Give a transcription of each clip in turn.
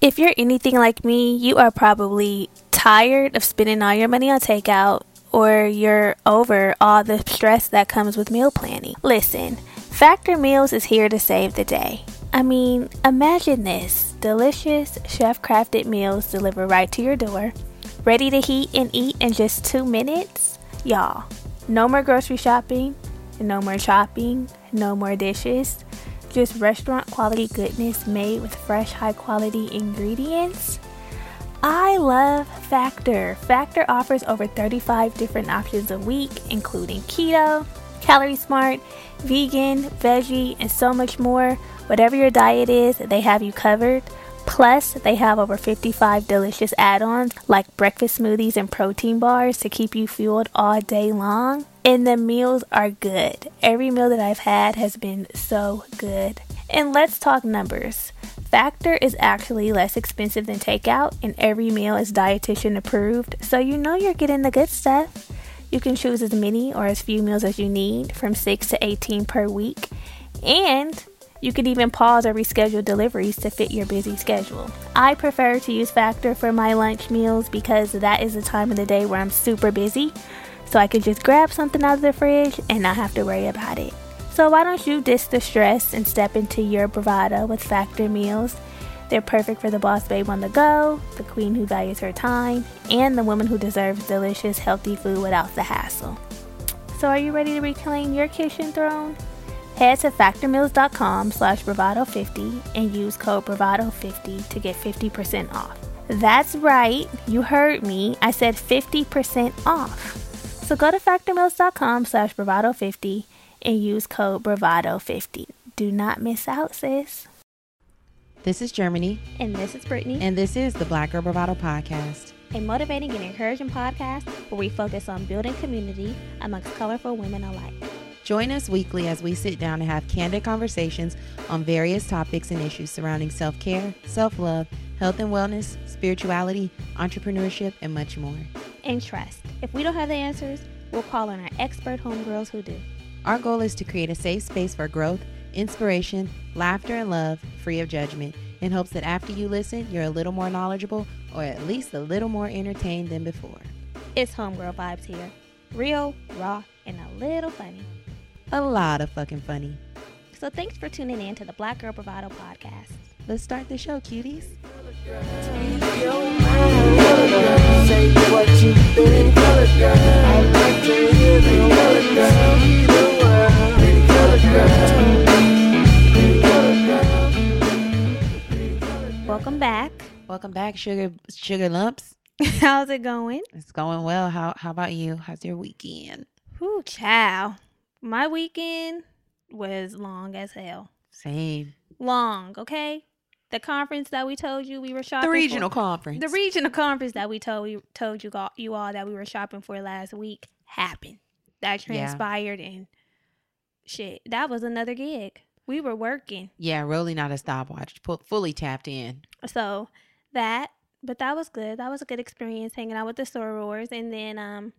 If you're anything like me, you are probably tired of spending all your money on takeout or you're over all the stress that comes with meal planning. Listen, Factor Meals is here to save the day. I mean, imagine this delicious, chef crafted meals delivered right to your door, ready to heat and eat in just two minutes. Y'all, no more grocery shopping, no more shopping, no more dishes. Just restaurant quality goodness made with fresh, high quality ingredients. I love Factor. Factor offers over 35 different options a week, including keto, calorie smart, vegan, veggie, and so much more. Whatever your diet is, they have you covered. Plus, they have over 55 delicious add ons like breakfast smoothies and protein bars to keep you fueled all day long. And the meals are good. Every meal that I've had has been so good. And let's talk numbers. Factor is actually less expensive than takeout, and every meal is dietitian approved, so you know you're getting the good stuff. You can choose as many or as few meals as you need, from 6 to 18 per week, and you can even pause or reschedule deliveries to fit your busy schedule. I prefer to use Factor for my lunch meals because that is the time of the day where I'm super busy, so I can just grab something out of the fridge and not have to worry about it. So why don't you ditch the stress and step into your bravado with Factor meals? They're perfect for the boss babe on the go, the queen who values her time, and the woman who deserves delicious, healthy food without the hassle. So are you ready to reclaim your kitchen throne? Head to factormeals.com slash bravado50 and use code bravado50 to get 50% off. That's right, you heard me. I said 50% off. So go to factormeals.com slash bravado50 and use code bravado50. Do not miss out, sis. This is Germani, And this is Brittany, and this is the Black Girl Bravado Podcast. a motivating and encouraging podcast where we focus on building community amongst colorful women alike. Join us weekly as we sit down and have candid conversations on various topics and issues surrounding self care, self love, health and wellness, spirituality, entrepreneurship, and much more. And trust, if we don't have the answers, we'll call on our expert homegirls who do. Our goal is to create a safe space for growth, inspiration, laughter, and love, free of judgment, in hopes that after you listen, you're a little more knowledgeable or at least a little more entertained than before. It's homegirl vibes here. Real, raw, and a little funny. A lot of fucking funny. So thanks for tuning in to the Black Girl Bravado podcast. Let's start the show, cuties. Say what you think. I'd like to hear the color girl. Either way. Pretty color girl. Pretty color girl. Welcome back. Welcome back, sugar sugar lumps. How's it going? It's going well. How how about you? How's your weekend? Whoo, chow. My weekend was long as hell. Same. Long, okay? The conference that we told you we were shopping The for- regional conference. the regional conference that we told you told you got you all that we were shopping for last week happened. That Yeah. transpired and shit. That was another gig. We were working. yeah, really not a stopwatch. Fu- fully tapped in. So that but that was good. That was a good experience hanging out with the sorors. And then um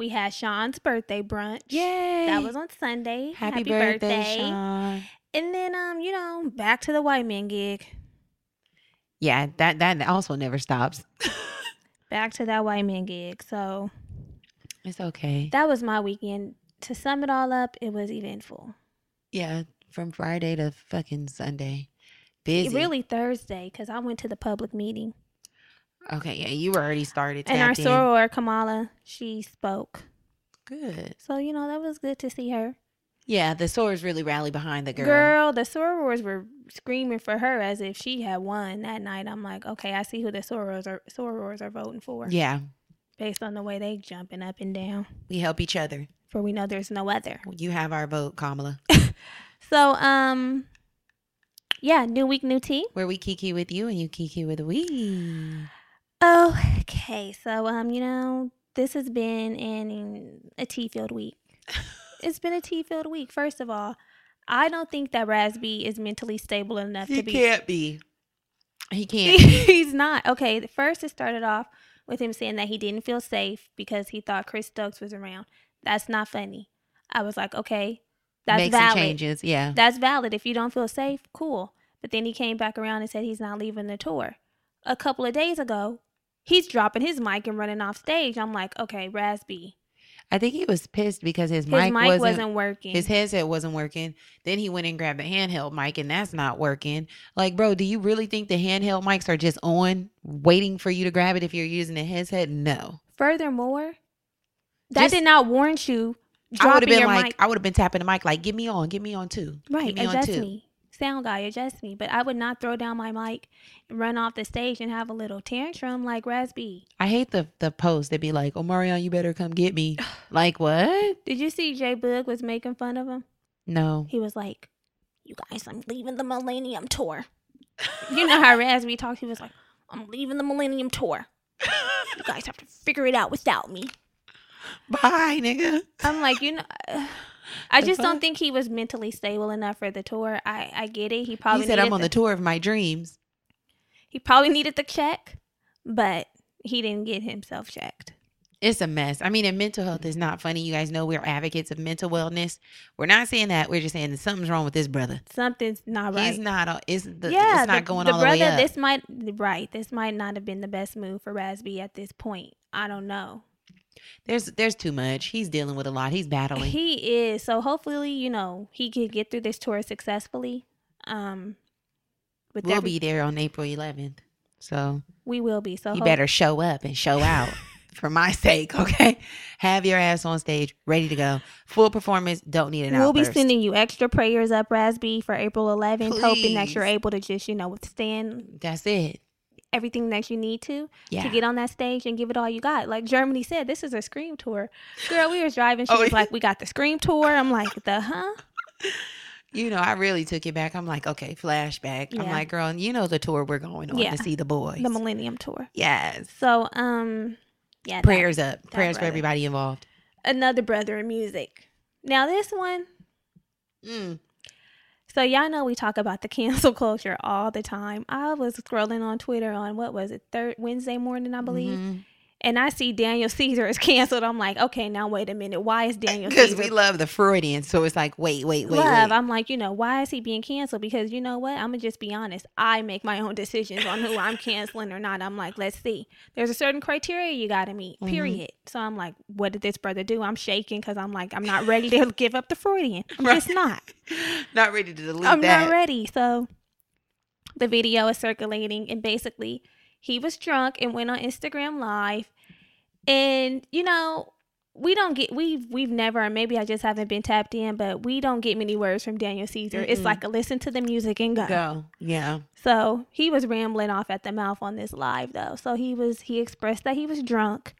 we had Sean's birthday brunch. Yay! That was on Sunday. happy, birthday, Sean. And then um, you know, back to the white man gig. Yeah, that that also never stops. Back to that white man gig. So It's okay. that was my weekend. To sum it all up, it was eventful. yeah, from Friday to fucking Sunday. Busy. Really Thursday, because I went to the public meeting. Okay, yeah, you were already started. and our in. soror, Kamala, she spoke. Good. So, you know, that was good to see her. Yeah, the sorors really rally behind the girl. Girl, the sorors were screaming for her as if she had won that night. I'm like, okay, I see who the sorors are sorors are voting for. Yeah, Based on the way they jumping up and down. we help each other. For we know there's no other. You have our vote, Kamala. So, um, yeah, new week, new tea. Where we kiki with you and you kiki with we. Okay, so um, you know, this has been an a tea filled week. it's been a tea filled week. First of all, I don't think that Raz-B is mentally stable enough He to be. He can't be. He can't. He's not. Okay, first it started off with him saying that he didn't feel safe because he thought Chris Stokes was around. That's not funny. I was like, okay, that's Make valid. changes. Yeah. That's valid. If you don't feel safe, cool. But then he came back around and said he's not leaving the tour. A couple of days ago, he's dropping his mic and running off stage. I'm like, okay, Raz-B. I think he was pissed because his, His mic, mic, wasn't, wasn't, working. his headset wasn't working. Then he went and grabbed the handheld mic and that's not working. Like, bro, do you really think the handheld mics are just on waiting for you to grab it if you're using a headset? No. Furthermore, that Just- did not warrant you I would have dropping been like, mic. I would have been tapping the mic like, get me on, get me on too. Right, Get me on adjust too. Sound guy, adjust me. But I would not throw down my mic run off the stage and have a little tantrum like Raz-B. I hate the the post. They'd be like, "Oh, Marion, you better come get me." like what? Did you see J-Boog was making fun of him? No. He was like, "You guys, I'm leaving the Millennium Tour." you know how Raz-B talks. He was like, "I'm leaving the Millennium Tour. You guys have to figure it out without me." Bye, nigga. I'm like, you know, uh, I The just don't think he was mentally stable enough for the tour. I I get it. He probably He said, "I'm on the tour of my dreams." he probably needed the check, but he didn't get himself checked. It's a mess. I mean, and mental health is not funny. You guys know we're advocates of mental wellness. We're not saying that. We're just saying that something's wrong with this brother. Something's not right. He's not. Is the? yeah, it's not the, going the all brother. the way up. This might right. This might not have been the best move for Raz-B at this point. I don't know. There's there's too much. He's dealing with a lot. He's battling. He is. So hopefully, you know, he can get through this tour successfully. Um, with we'll every- be there on April 11th. So we will be. So you hope- better show up and show out for my sake, okay? Have your ass on stage, ready to go. Full performance, don't need an We'll be sending you extra prayers up, Raz-B, for April 11th, hoping that you're able to just, you know, withstand That's it. Everything that you need to Yeah. to get on that stage and give it all you got. Like Germani said, this is a scream tour. Girl, we was driving. She Oh, was yeah. like, "We got the scream tour." I'm like, "The huh?" You know, I really took it back. I'm like, okay, flashback. I'm like, girl, you know the tour we're going on Yeah. to see the boys. The Millennium Tour. yes. So, um, yeah, that- Prayers up. Prayers for everybody involved. another brother in music. Now this one. Mm. So y'all know we talk about the cancel culture all the time. I was scrolling on Twitter on what was it, third Wednesday morning, I believe, Mhm. And I see Daniel Caesar is canceled. I'm like, okay, now wait a minute, why is Daniel Because we love the Freudian. So it's like, wait, wait, wait, love? wait. I'm like, you know, why is he being canceled? Because you know what? I'm gonna just be honest. I make my own decisions on who I'm canceling or not. I'm like, let's see. There's a certain criteria you got to meet. Mhm. Period. So I'm like, what did this brother do? I'm shaking because I'm like, I'm not ready to give up the Freudian. I'm Right. just not. not ready to delete I'm that. not ready. So the video is circulating, and basically, he was drunk and went on Instagram Live. And you know, we don't get we've we've never, maybe I just haven't been tapped in, but we don't get many words from Daniel Caesar. It's Mm-mm. like a listen to the music and go. Go. Yeah. So he was rambling off at the mouth on this live though. So he was he expressed that he was drunk.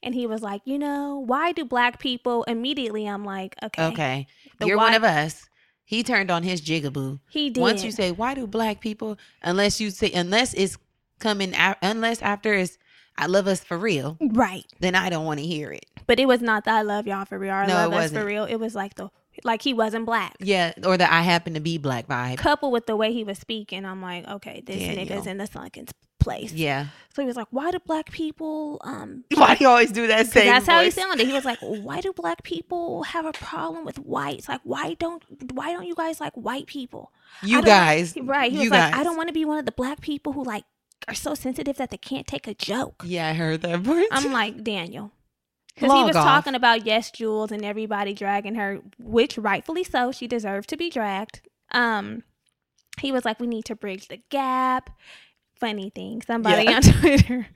And he was like, you know, why do black people immediately? I'm like, okay, Okay. You're one of us. He turned on his jigaboo. he did. Once you say, why do black people, unless you say, unless it's coming, a- unless after it's, I love us for real, right, then I don't want to hear it. But it was not the I love y'all for real. I No, love it us for wasn't. real. It was like the like he wasn't black. Yeah. Or the I happen to be black vibe. Coupled with the way he was speaking, I'm like, okay, this nigga's in the sunken place. Yeah. So he was like, why do black people um Why do you always do that same that's how he sounded. He was like, "Why do black people have a problem with whites? Like, why don't why don't you guys like white people? You guys. right?" He you was like, guys. "I don't want to be one of the black people who like are so sensitive that they can't take a joke." Yeah, I heard that part. I'm like Daniel. Because he was off. talking about YesJulz and everybody dragging her, which rightfully so, she deserved to be dragged. Um, he was like, "We need to bridge the gap." Funny thing, somebody Yeah. on Twitter,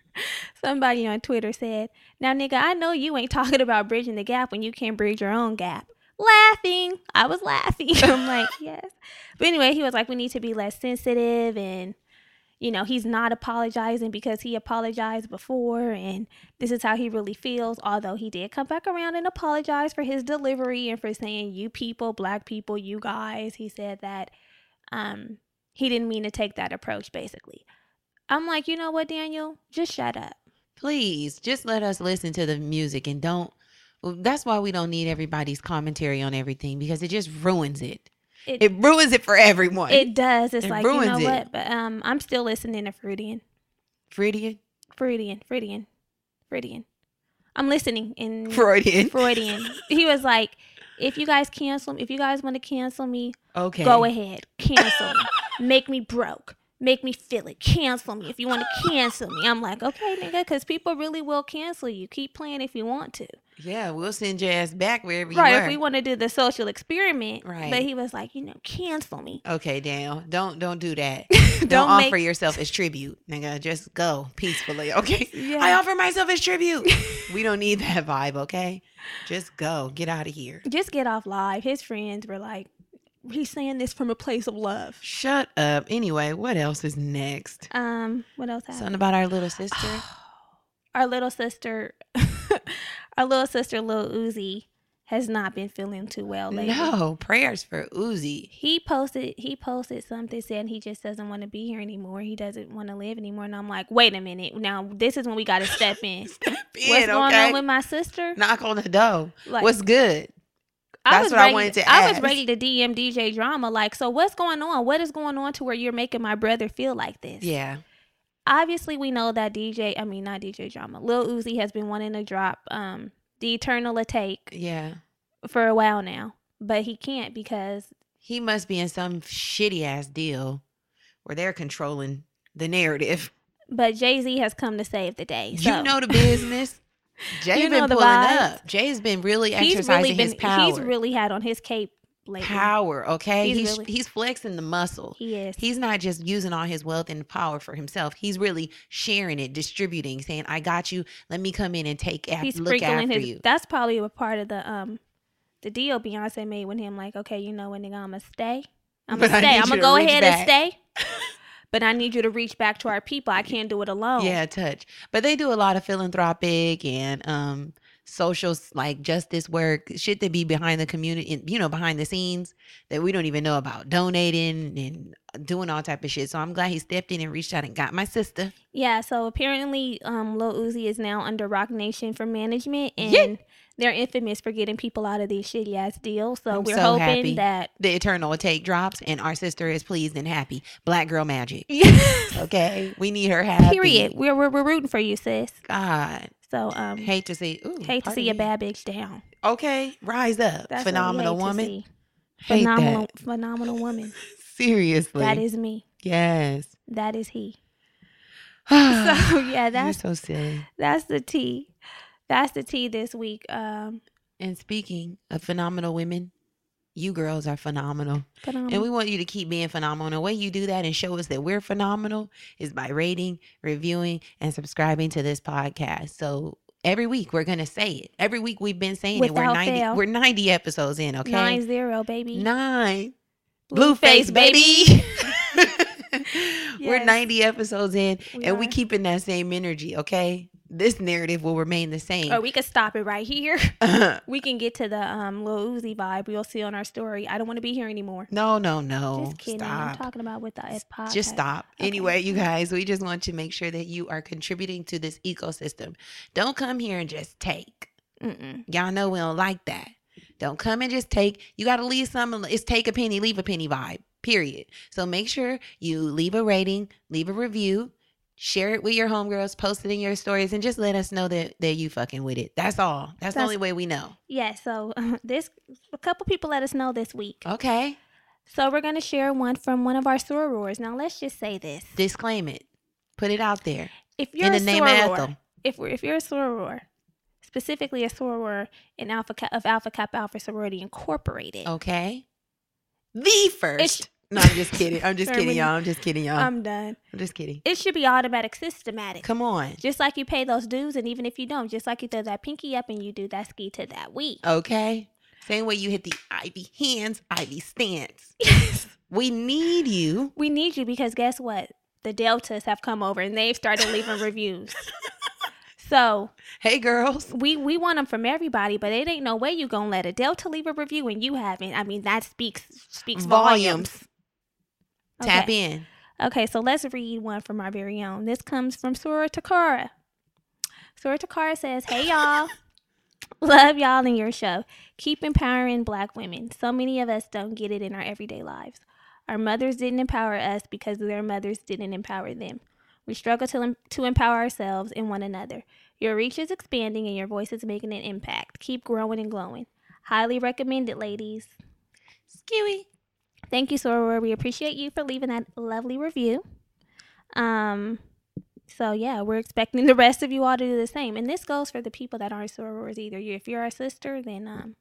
somebody on Twitter said, "Now, nigga, I know you ain't talking about bridging the gap when you can't bridge your own gap." Laughing, I was laughing. I'm like, yes. But anyway, he was like, "We need to be less sensitive and." You know, he's not apologizing because he apologized before and this is how he really feels. Although he did come back around and apologize for his delivery and for saying, you people, black people, you guys. He said that um, he didn't mean to take that approach, basically. I'm like, you know what, Daniel? Just shut up. Please, just let us listen to the music and don't. That's why we don't need everybody's commentary on everything because it just ruins it. It, It ruins it for everyone. it does. It's it like, you know it. what? But um, I'm still listening to Freudian. Freudian. Freudian. Freudian. Freudian. I'm listening in Freudian. Freudian. He was like, if you guys cancel, me, if you guys want to cancel me, Okay. go ahead, cancel me. make me broke. Make me feel it. Cancel me if you want to cancel me. I'm like, okay, nigga, because people really will cancel you. Keep playing if you want to. Yeah, we'll send your ass back wherever you right, were. if we want to do the social experiment. Right. But he was like, you know, cancel me. okay, Daniel, don't don't do that. don't Don't offer yourself as tribute, nigga. Just go peacefully, okay? Yeah. I offer myself as tribute. we don't need that vibe, okay? Just go, get out of here. Just get off live. His friends were like, he's saying this from a place of love. Shut up. Anyway, what else is next? Um, what else happened? Something about our little sister. our little sister, our little sister, Lil Uzi, has not been feeling too well lately. no, prayers for Uzi. He posted he posted something saying he just doesn't want to be here anymore. He doesn't want to live anymore. And I'm like, wait a minute. Now this is when we got to step in. Step in, What's going on with my sister? Knock on the door. Like, What's good? I that's was what I wanted to ask. I was ready to DM DJ drama. Like, so what's going on? What is going on to where you're making my brother feel like this? Yeah. obviously we know that DJ, I mean not DJ Drama, Lil Uzi has been wanting to drop um the Eternal Atake Yeah. for a while now, but he can't because He must be in some shitty ass deal where they're controlling the narrative. but Jay Z has come to save the day. So You know the business. Jay You been pulling vibes. up. Jay's been really he's exercising really been his power. he's really had on his cape lately. power, okay? He's He's really- he's flexing the muscle. He is. He's not just using all his wealth and power for himself. He's really sharing it, distributing, saying, "I got you. Let me come in and take af- he's look after his you." that's probably a part of the um the deal Beyonce made with him like, okay, you know what nigga, I'ma stay. I'ma stay. I'ma go ahead back. and stay. but I need you to reach back to our people. I can't do it alone. Yeah, touch. But they do a lot of philanthropic and um social like justice work, shit that be behind the community, you know, behind the scenes that we don't even know about, donating and doing all type of shit. So I'm glad he stepped in and reached out and got my sister. Yeah, so apparently um Lil Uzi is now under Roc Nation for management and Yeah. They're infamous for getting people out of these shitty ass deals. So I'm we're so hoping that The Eternal Atake drops and our sister is pleased and happy. Black girl magic. Okay, we need her happy. period. We're, we're we're rooting for you, sis. God, So um hate to see. Ooh, hate to see a bad bitch down. Okay, rise up, That's phenomenal woman. Phenomenal that. phenomenal woman. Seriously, That is me. yes. That is he. so yeah, that's so silly. that's the tea. That's the tea this week. Um And speaking of phenomenal women, you girls are phenomenal. phenomenal. And we want you to keep being phenomenal. And the way you do that and show us that we're phenomenal is by rating, reviewing, and subscribing to this podcast. So every week we're gonna say it. Every week we've been saying it. We're 90 fail. we're 90 episodes in, okay? Nine zero, baby. Nine. Blueface, Blueface, baby. We're 90 episodes in We and we are. keeping that same energy, okay? This narrative will remain the same. Or we could stop it right here. we can get to the um Lil Uzi vibe. We'll see on our story. I don't want to be here anymore. no, no, no. Just kidding. I'm Stop. talking about with the podcast. Just stop. Okay. Anyway, you guys, we just want to make sure that you are contributing to this ecosystem. Don't come here and just take. Mm-mm. Y'all know we don't like that. Don't come and just take. You got to leave some. It's take a penny, leave a penny vibe, period. So make sure you leave a rating, leave a review, share it with your homegirls, post it in your stories, and just let us know that, that you fucking with it. That's all. That's, the only way we know. Yeah. So this a couple people let us know this week. Okay. So we're gonna share one from one of our sorors. Now let's just say this: Disclaim it. Put it out there. if you're In a the name of soror, Ethel. if we're, if you're a soror, specifically a soror in Alpha of Alpha Kappa Alpha Sorority Incorporated, Okay. The first. It's- no, I'm just kidding. I'm just kidding, y'all. I'm just kidding, y'all. I'm done. I'm just kidding. It should be automatic, systematic. Come on. Just like you pay those dues, and even if you don't, just like you throw that pinky up and you do that ski to that we. Okay. Same way you hit the Ivy hands, Ivy stance. We need you. we need you because guess what? The deltas have come over and they've started leaving reviews. So Hey, girls. we we want them from everybody, but it ain't no way you gonna let a delta leave a review and you haven't. I mean, that speaks speaks volumes. Volumes. Tap in. Okay, so let's read one from our very own. This comes from Soror Takara. Soror Takara says, Hey y'all. Love y'all and your show. Keep empowering black women. So many of us don't get it in our everyday lives. Our mothers didn't empower us because their mothers didn't empower them. We struggle to, to empower ourselves and one another. Your reach is expanding and your voice is making an impact. Keep growing and glowing. Highly recommended, ladies. Skee-wee. Thank you, Soror. We appreciate you for leaving that lovely review. Um, so yeah, we're expecting the rest of you all to do the same, and this goes for the people that aren't sorors either. You, if you're a sister, then um,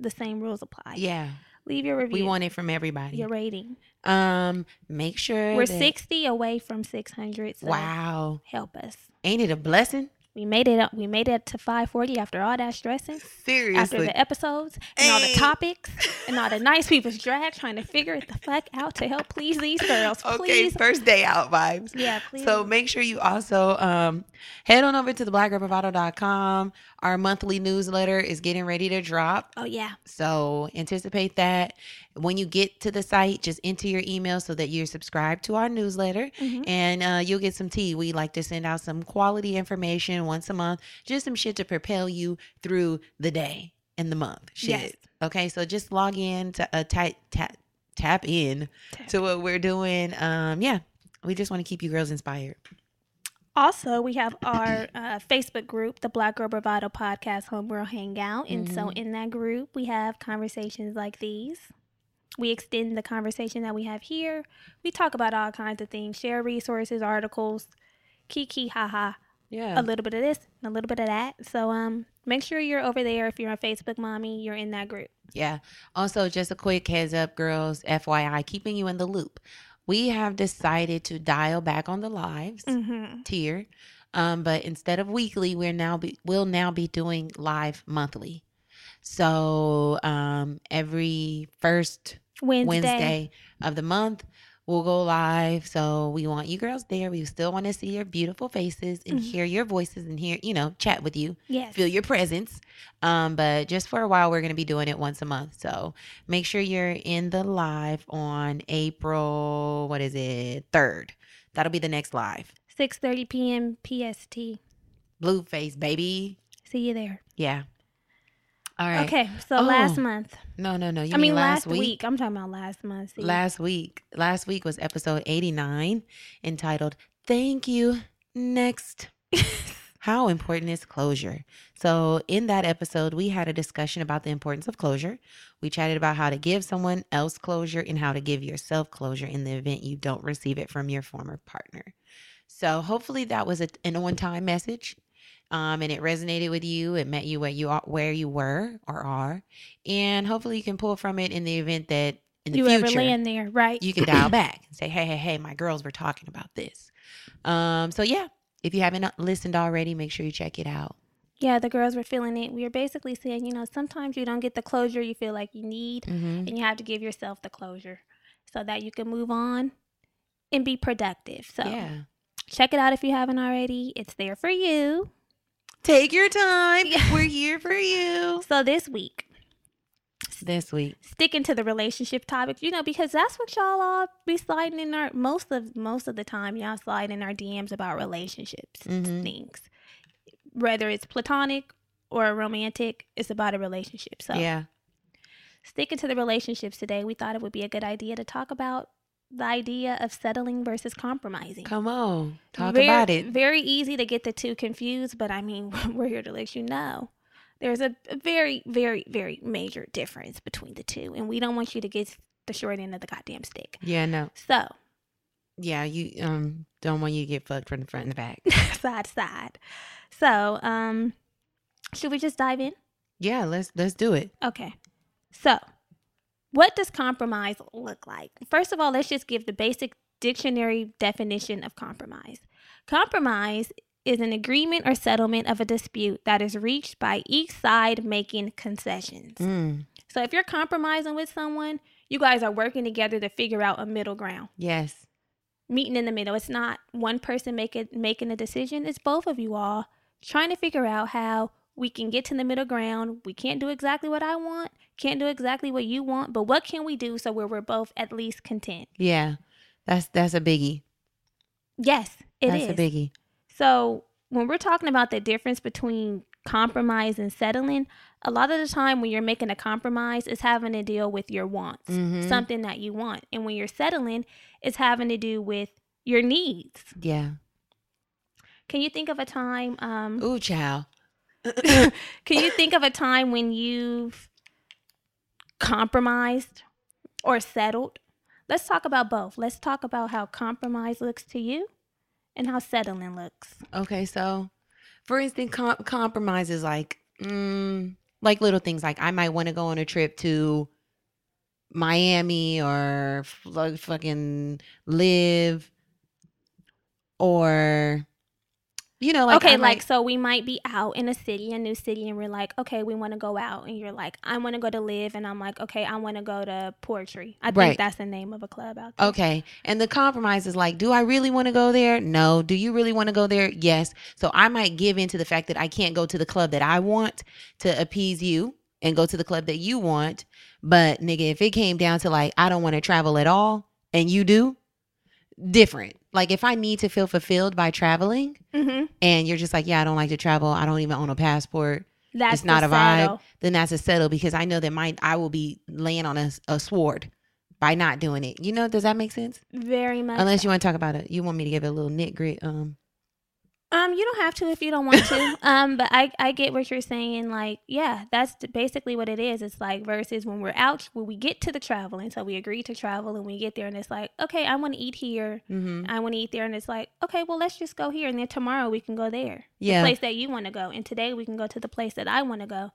the same rules apply. Yeah, Leave your review. we want it from everybody. your rating. Um, make sure We're that- 60 away from 600. So Wow, help us. ain't it a blessing? We made it up. We made it to 540 after all that stressing, Seriously. after the episodes and all the topics and all the nice people's drag trying to figure it the fuck out to help please these girls. okay, Please. first day out vibes. Yeah, please. So make sure you also um, head on over to the blackgirlbravado.com. Our monthly newsletter is getting ready to drop. oh yeah. So anticipate that. When you get to the site, just enter your email so that you're subscribed to our newsletter Mhm. and uh, you'll get some tea. We like to send out some quality information once a month, just some shit to propel you through the day and the month. Shit. Yes. Okay, so just log in to uh, tap, tap, tap in Tap. to what we're doing. Um, yeah, we just want to keep you girls inspired. Also, we have our uh, Facebook group, the Black Girl Bravado Podcast Homegirl Hangout. And so Mm-hmm. in that group, we have conversations like these. We extend the conversation that we have here. We talk about all kinds of things, share resources, articles, kiki, haha, Yeah. a little bit of this and a little bit of that. So um, make sure you're over there. If you're on Facebook, mommy, you're in that group. Yeah. Also, just a quick heads up, girls, FYI, keeping you in the loop. We have decided to dial back on the lives Mm-hmm. tier. Um, but instead of weekly, we're now be we'll now be doing live monthly. So um every first Wednesday. Wednesday of the month. We'll go live. So we want you girls there. We still want to see your beautiful faces and Mhm. hear your voices and hear, you know, chat with you, Yes. feel your presence. Um, but just for a while, we're going to be doing it once a month. So make sure you're in the live on April, what is it, 3rd. That'll be the next live. 6.30 p.m. PST. Blueface, baby. See you there. Yeah. All right. Okay. So Oh, last month. No, no, no. You I mean, last, last week? week? I'm talking about last month. See? Last week. Last week was episode 89 entitled Thank You Next. How important is closure? So, in that episode, we had a discussion about the importance of closure. We chatted about how to give someone else closure and how to give yourself closure in the event you don't receive it from your former partner. So, hopefully, that was a, an on time message. Um, and it resonated with you. It met you where you are, where you were or are, and hopefully you can pull from it in the event that in the you future ever land there, right? you can dial back and say, hey, hey, hey, my girls were talking about this. Um, so yeah, if you haven't listened already, make sure you check it out. yeah, the girls were feeling it. We were basically saying, you know, sometimes you don't get the closure you feel like you need, Mm-hmm. and you have to give yourself the closure so that you can move on and be productive. So Yeah. check it out if you haven't already. It's there for you. Take your time. Yeah. We're here for you. So this week, This week. sticking to the relationship topic, you know, because that's what y'all all be sliding in our most of most of the time. Y'all slide in our DMs about relationships Mhm. things, whether it's platonic or romantic. It's about a relationship. So Yeah. sticking to the relationships today, we thought it would be a good idea to talk about the idea of settling versus compromising. Come on. Talk Very- about it. Very easy to get the two confused, but I mean, we're here to let you know there's a, a very, very, very major difference between the two, and we don't want you to get the short end of the goddamn stick. Yeah, no. So, Yeah, you um don't want you to get fucked from the front and the back. side to side. So, um, should we just dive in? yeah, let's let's do it. Okay. So, what does compromise look like? First of all, let's just give the basic dictionary definition of compromise. Compromise is an agreement or settlement of a dispute that is reached by each side making concessions. Mm, So, if you're compromising with someone, you guys are working together to figure out a middle ground, yes. meeting in the middle. It's not one person making making a decision, it's both of you all trying to figure out how we can get to the middle ground. We can't do exactly what I want, can't do exactly what you want, but what can we do so where we're both at least content? Yeah. That's that's a biggie. Yes, it is. that's a biggie. So when we're talking about the difference between compromise and settling, a lot of the time when you're making a compromise, it's having to deal with your wants, Mhm. something that you want. And when you're settling, it's having to do with your needs. Yeah. Can you think of a time? Um, Ooh, child. can you think of a time when you've compromised or settled let's talk about both. Let's talk about how compromise looks to you and how settling looks. Okay, so for instance, com- compromise is like, mm, like little things. Like I might want to go on a trip to Miami or f- fucking live, or you know, like okay, I like might- so we might be out in a city, a new city, and we're like, okay, we want to go out, and you're like, I want to go to live, and I'm like, okay, I want to go to Poetry. I think Right. that's the name of a club out there. Okay. And the compromise is like, do I really want to go there? No. Do you really want to go there? Yes. So I might give in to the fact that I can't go to the club that I want to appease you and go to the club that you want. But nigga, if it came down to like, I don't want to travel at all and you do, different. Like if I need to feel fulfilled by traveling Mm-hmm. and you're just like, yeah, I don't like to travel. I don't even own a passport. That's it's not a vibe. Then that's a settle because I know that my I will be laying on a, a sword by not doing it. You know, does that make sense? Very much. Unless so. you want to talk about it, you want me to give it a little nit grit. Um, Um, you don't have to if you don't want to. um, but I I get what you're saying. Like, yeah, that's basically what it is. It's like versus when we're out, when we get to the traveling, so we agree to travel, and we get there, and it's like, okay, I want to eat here. mhm. I want to eat there, and it's like, okay, well, let's just go here, and then tomorrow we can go there. Yeah. The place that you want to go, and today we can go to the place that I want to go,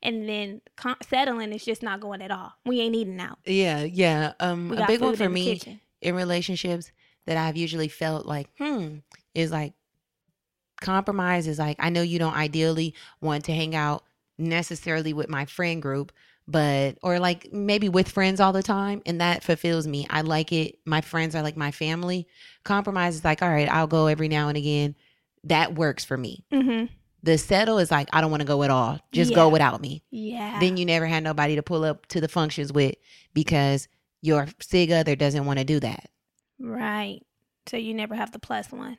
and then con- settling is just not going at all. We ain't eating out. yeah, yeah. Um, a big one for me kitchen. in relationships that I've usually felt like, hmm, is like compromise is like I know you don't ideally want to hang out necessarily with my friend group, but or like maybe with friends all the time, and that fulfills me. I like it. My friends are like my family. Compromise is like, all right, I'll go every now and again. That works for me. Mm-hmm. The settle is like, I don't want to go at all. Just go without me. Yeah. Then you never had nobody to pull up to the functions with because your sig other doesn't want to do that. right. So you never have the plus one.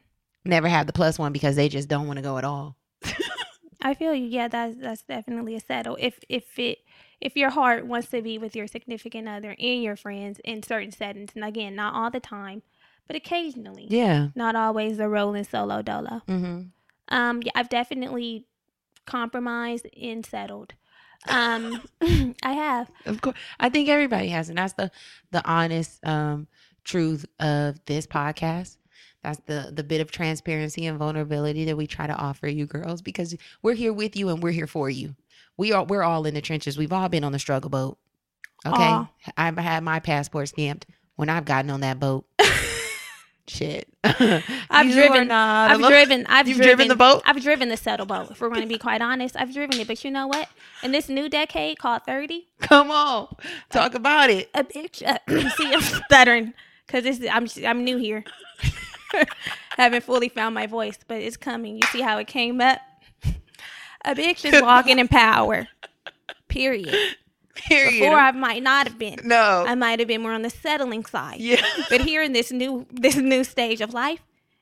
Never have the plus one because they just don't want to go at all. I feel you. Yeah, that's that's definitely a settle. If if it if your heart wants to be with your significant other and your friends in certain settings, and again, not all the time, but occasionally. Yeah. Not always the rolling solo dolo. Mm-hmm. Um, yeah, I've definitely compromised and settled. Um, I have. Of course, I think everybody has, and that's the the honest um, truth of this podcast. That's the the bit of transparency and vulnerability that we try to offer you girls because we're here with you and we're here for you. We are we're all in the trenches. We've all been on the struggle boat. Okay, Aw. I've had my passport stamped when I've gotten on that boat. Shit, I've driven- I've driven. I've You've driven, driven the boat? I've driven the settle boat. If we're going to be quite honest, I've driven it. But you know what? In this new decade called thirty, Come on, talk about it. a bitch. Uh, see, I'm stuttering because I'm I'm new here. Haven't fully found my voice, but it's coming. You see how it came up. A bitch is walking in power. Period. Period. Before I might not have been. no. I might have been more on the settling side. yeah. But here in this new this new stage of life,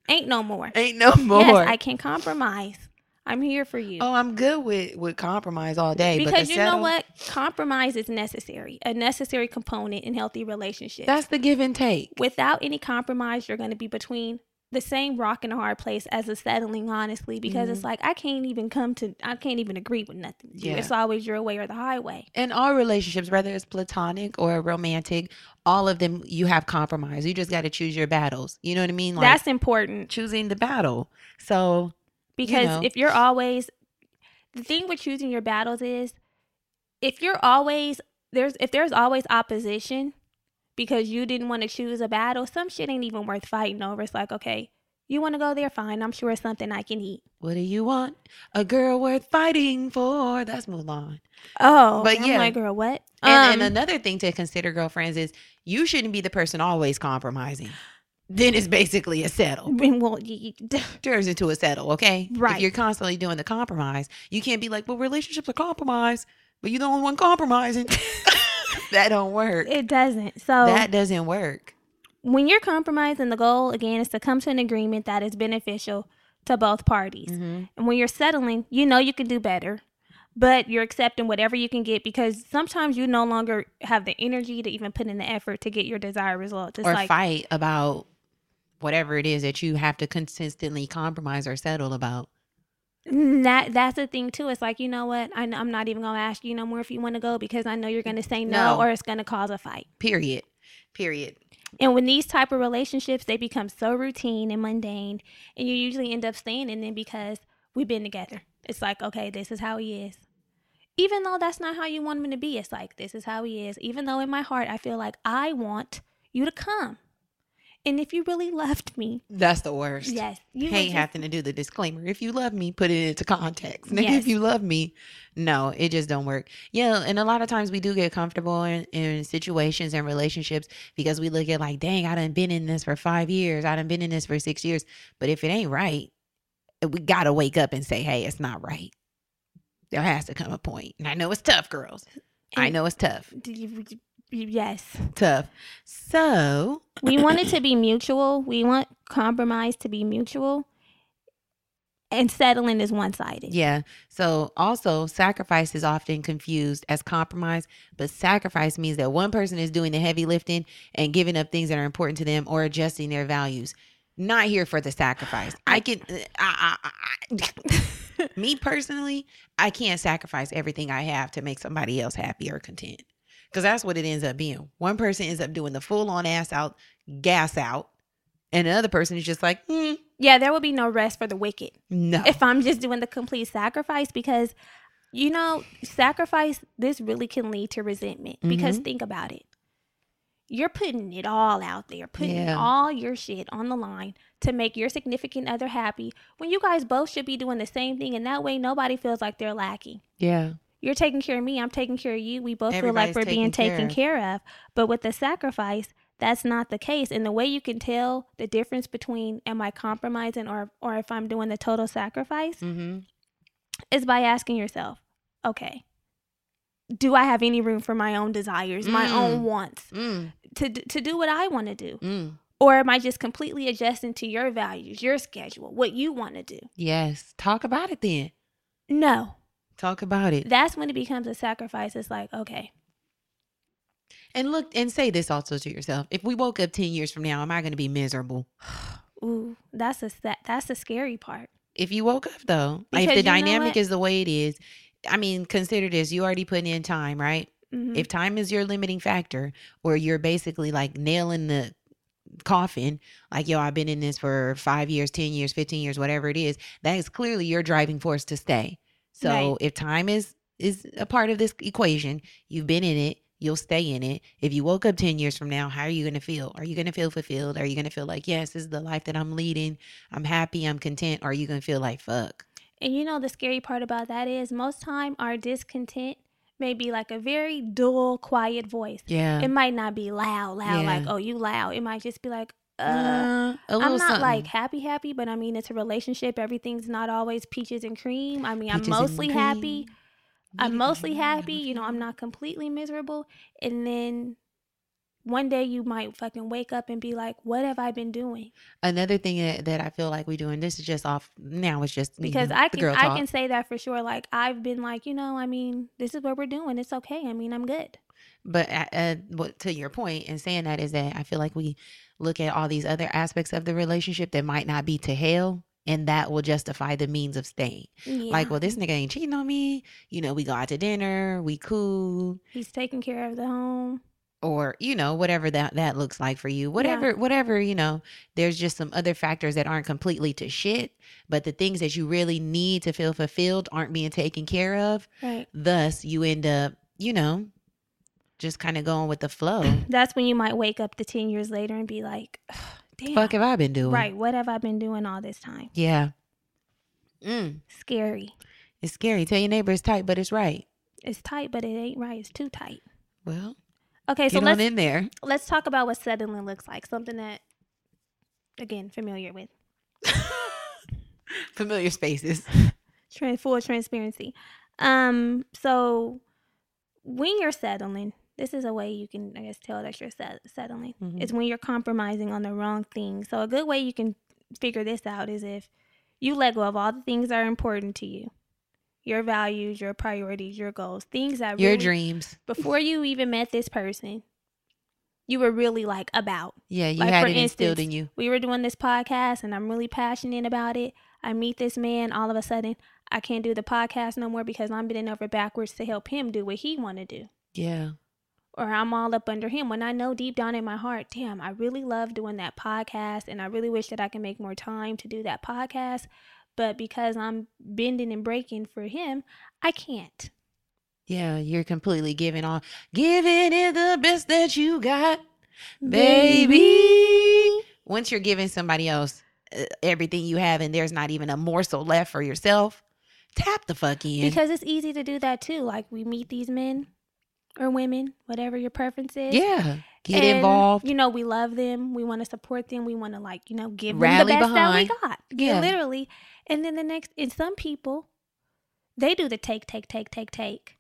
ain't no more. Ain't no more. Yes, I can compromise. I'm here for you. Oh, I'm good with with compromise all day. but because you know what? Compromise is necessary, a necessary component in healthy relationships. That's the give and take. Without any compromise, you're going to be between the same rock and a hard place as a settling, honestly, because it's mm-hmm. like I can't even come to, I can't even agree with nothing. Yeah. It's always your way or the highway. In all relationships, whether it's platonic or romantic, all of them you have compromise. You just got to choose your battles. You know what I mean? Like That's important choosing the battle. So because know. if you're always, the thing with choosing your battles is if you're always, there's, if there's always opposition, because you didn't want to choose a battle, some shit ain't even worth fighting over. It's like, okay, you want to go there? Fine. I'm sure it's something I can eat. what do you want? A girl worth fighting for. That's Mulan. Oh, But I'm yeah. like, girl, what? And, Um, and another thing to consider, girlfriends, is you shouldn't be the person always compromising. Then it's basically a settle. well, y- y- turns into a settle, okay? Right. If you're constantly doing the compromise, you can't be like, well, relationships are compromise, but you're the only one compromising. that don't work. it doesn't. So that doesn't work. when you're compromising, the goal again is to come to an agreement that is beneficial to both parties. Mhm. And when you're settling, you know you can do better, but you're accepting whatever you can get because sometimes you no longer have the energy to even put in the effort to get your desired result. It's Or like fight about whatever it is that you have to consistently compromise or settle about. Mm, that that's the thing too. It's like you know what? I, I'm not even gonna ask you no more if you want to go because I know you're gonna say no, No. or it's gonna cause a fight. Period. Period. And when these type of relationships, they become so routine and mundane, and you usually end up staying in them because we've been together. It's like, okay, this is how he is. Even though that's not how you want him to be, it's like, this is how he is. Even though in my heart, I feel like I want you to come. And if you really loved me, That's the worst. yes, you hate just- having to do the disclaimer. If you love me, put it into context. Nigga, Yes. if you love me, no, it just don't work. Yeah, and a lot of times we do get comfortable in, in situations and relationships because we look at like, dang, I done been in this for five years. I done been in this for six years. But if it ain't right, eh, we gotta wake up and say, hey, it's not right. There has to come a point. And I know it's tough, girls. I know it's tough. You- Yes. Tough. So we want it to be mutual. We want compromise to be mutual. And settling is one sided. Yeah. So also, sacrifice is often confused as compromise, but sacrifice means that one person is doing the heavy lifting and giving up things that are important to them or adjusting their values. Not here for the sacrifice. I can, uh, I, I, I, me personally, I can't sacrifice everything I have to make somebody else happy or content. Because that's what it ends up being. One person ends up doing the full on ass out, gas out, and another person is just like, mm, Yeah, there will be no rest for the wicked no. if I'm just doing the complete sacrifice because, you know, sacrifice, this really can lead to resentment. Because think about it. You're putting it all out there, putting Yeah. all your shit on the line to make your significant other happy when you guys both should be doing the same thing. And that way, nobody feels like they're lacking. yeah. You're taking care of me, I'm taking care of you. We both Everybody's feel like we're being taken care care of. But with the sacrifice, that's not the case. And the way you can tell the difference between am I compromising or or if I'm doing the total sacrifice Mm-hmm. is by asking yourself, okay, do I have any room for my own desires, my Mm. own wants Mm, to to do what I want to do? mm. Or am I just completely adjusting to your values, your schedule, what you want to do? Yes. Talk about it then. No. Talk about it. That's when it becomes a sacrifice. It's like, okay, And look and say this also to yourself. If we woke up 10 years from now, am I going to be miserable? ooh, that's a that, that's the scary part. If you woke up though, like if the dynamic is the way it is, I mean, consider this. You already putting in time, right? Mhm. If time is your limiting factor, or you're basically like nailing the coffin, like, yo, I've been in this for five years, 10 years, 15 years, whatever it is, that is clearly your driving force to stay. So Right. if time is is a part of this equation, you've been in it, you'll stay in it. If you woke up 10 years from now, how are you going to feel? Are you going to feel fulfilled? Are you going to feel like, yes, this is the life that I'm leading. I'm happy, I'm content. Or are you going to feel like, fuck? And you know the scary part about that is most time our discontent may be like a very dull, quiet voice. Yeah. It might not be loud, loud, Yeah. like, oh, you loud. It might just be like, uh, Uh, a little I'm not something. like happy, happy, but I mean, it's a relationship. Everything's not always peaches and cream. I mean, Peaches I'm mostly happy. I'm mostly happy. You know, I'm not completely miserable. And then one day you might fucking wake up and be like, what have I been doing? Another thing that, that I feel like we do, and this is just off now, it's just because know, I can I talk. can say that for sure. Like I've been like, you know, I mean, this is what we're doing. It's okay. I mean, I'm good. But uh, what to your point in saying that is that I feel like we look at all these other aspects of the relationship that might not be to hell, and that will justify the means of staying. Yeah. Like, well, this nigga ain't cheating on me. You know, we go out to dinner, we cool, he's taking care of the home. or you know, whatever that that looks like for you. Whatever, whatever you know. There's just some other factors that aren't completely to shit, but the things that you really need to feel fulfilled aren't being taken care of. Right. Thus, you end up, you know, just kind of going with the flow. That's when you might wake up the ten years later and be like, damn. Fuck have I been doing? Right. What have I been doing all this time? Yeah. Mm, Scary. it's scary. Tell your neighbor it's tight, but it's right. It's tight, but it ain't right. It's too tight. Well, Okay, so get let's on in there. let's talk about what settling looks like. Something that, again, familiar with. Familiar spaces. Tran full transparency. Um, so when you're settling, this is a way you can, I guess, tell that you're set- settling. Mhm. It's when you're compromising on the wrong thing. So a good way you can figure this out is if you let go of all the things that are important to you, your values, your priorities, your goals, things that Your really, dreams. before you even met this person, you were really like about. Yeah, you Like, had for it instilled instance, in you. we were doing this podcast and I'm really passionate about it. I meet this man, all of a sudden I can't do the podcast no more because I'm bending over backwards to help him do what he want to do. Yeah. Or I'm all up under him when I know deep down in my heart, damn, I really love doing that podcast and I really wish that I can make more time to do that podcast. But because I'm bending and breaking for him, I can't. Yeah, you're completely giving all, giving it the best that you got, baby. Once you're giving somebody else uh, everything you have and there's not even a morsel left for yourself, tap the fuck in. Because it's easy to do that too. Like we meet these men or women, whatever your preference is. yeah, get and, involved. You know, we love them. We want to support them. We want to like, you know, give Rally them the best behind. that we got. Yeah. literally. And then the next, and some people, they do the take, take, take, take, take,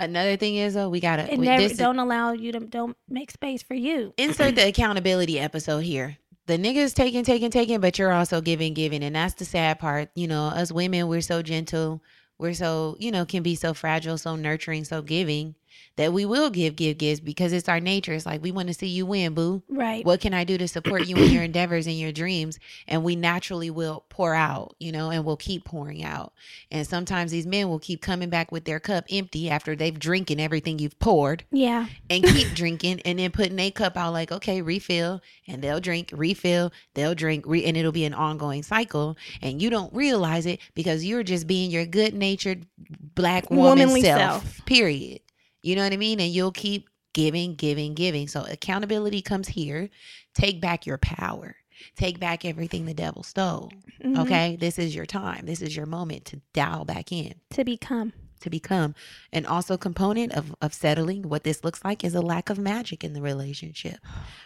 Another thing is, though, we gotta and we- never don't allow you to don't make space for you. insert the accountability episode here. The niggas taking, taking, taking, but you're also giving, giving. And that's the sad part. You know, us women, we're so gentle. We're so, you know, can be so fragile, so nurturing, so giving that we will give, give, gives because it's our nature. It's like we want to see you win, boo. Right. What can I do to support you in your endeavors and your dreams? And we naturally will pour out, you know, and we'll keep pouring out. And sometimes these men will keep coming back with their cup empty after they've drinking everything you've poured Yeah. and keep drinking and then putting a cup out like okay refill and they'll drink refill they'll drink re- and it'll be an ongoing cycle and you don't realize it because you're just being your good natured black woman Womanly self, self. period you know what i mean? And you'll keep giving giving giving. So accountability comes here. Take back your power. Take back everything the devil stole. Mhm. okay? This is your time. This is your moment to dial back in. To become. To become. And also component of, of settling, what this looks like is a lack of magic in the relationship.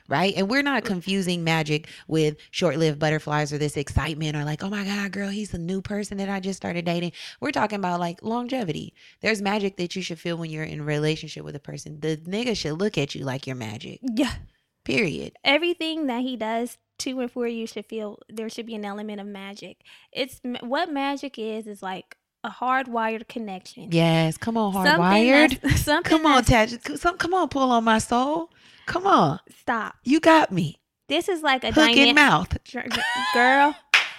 Right. And we're not confusing magic with short lived butterflies or this excitement or like, oh my God, girl, he's a new person that I just started dating. We're talking about like longevity. There's magic that you should feel when you're in a relationship with a person. The nigga should look at you like you're magic. Yeah. Period. Everything that he does to and for you should feel there should be an element of magic. It's what magic is is like a hardwired connection. Yes. Come on, Something hardwired. that's- Something Come on, Taj. Some, come on, pull on my soul. Come on. Stop. You got me. This is like a Hook in dynamic mouth. girl.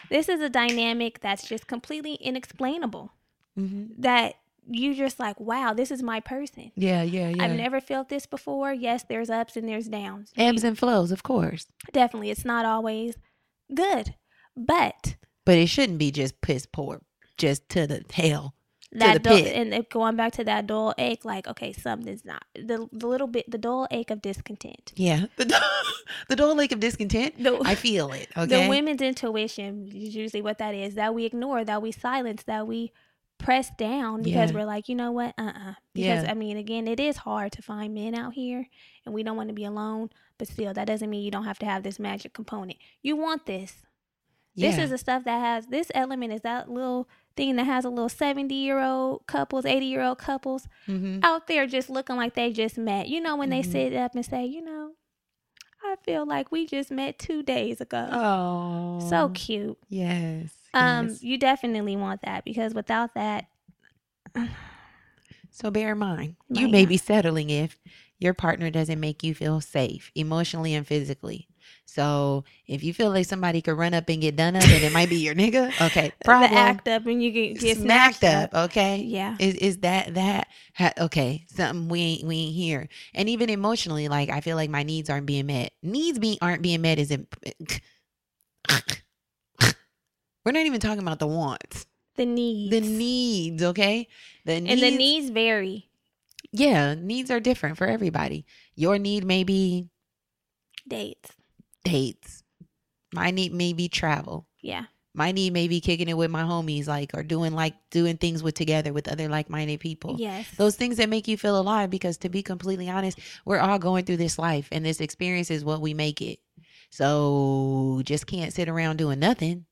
This is a dynamic that's just completely inexplainable. Mm-hmm. That you just like, wow, this is my person. Yeah, yeah, yeah. I've never felt this before. Yes, there's ups and there's downs. Ebbs and flows, of course. Definitely, it's not always good, but But it shouldn't be just piss poor, just to the hell. that the dull, pit. and going back to that dull ache, like okay, something's not the the little bit the dull ache of discontent. Yeah. The, dull, the dull ache of discontent. The, I feel it. Okay. the women's intuition is usually what that is that we ignore, that we silence, that we press down because Yeah. we're like, you know what, uh, uh Because Yeah. I mean, again, it is hard to find men out here, and we don't want to be alone. But still, that doesn't mean you don't have to have this magic component. You want this. This is the stuff that has this element is that little thing that has a little 70 year old couples, 80 year old couples Mhm. out there just looking like they just met. You know, when they Mhm. sit up and say, you know, I feel like we just met two days ago. Oh. so cute. Yes. Um, yes. you definitely want that because without that, So bear in mind, you may be settling if your partner doesn't make you feel safe emotionally and physically. So if you feel like somebody could run up and get done up, and it might be your nigga. Okay, problem. the act up and you get, get smacked snatched up. Okay. Yeah. Is is that that ha, okay? Something we ain't we ain't here. And even emotionally, like I feel like my needs aren't being met. Needs be aren't being met is in, we're not even talking about the wants. The needs. The needs, okay? The needs, and the needs vary. yeah, needs are different for everybody. Your need may be Dates. Dates. My need may be travel. Yeah. My need may be kicking it with my homies, like or doing like doing things with together with other like minded people. Yes. those things that make you feel alive because to be completely honest we're all going through this life and this experience is what we make it so just can't sit around doing nothing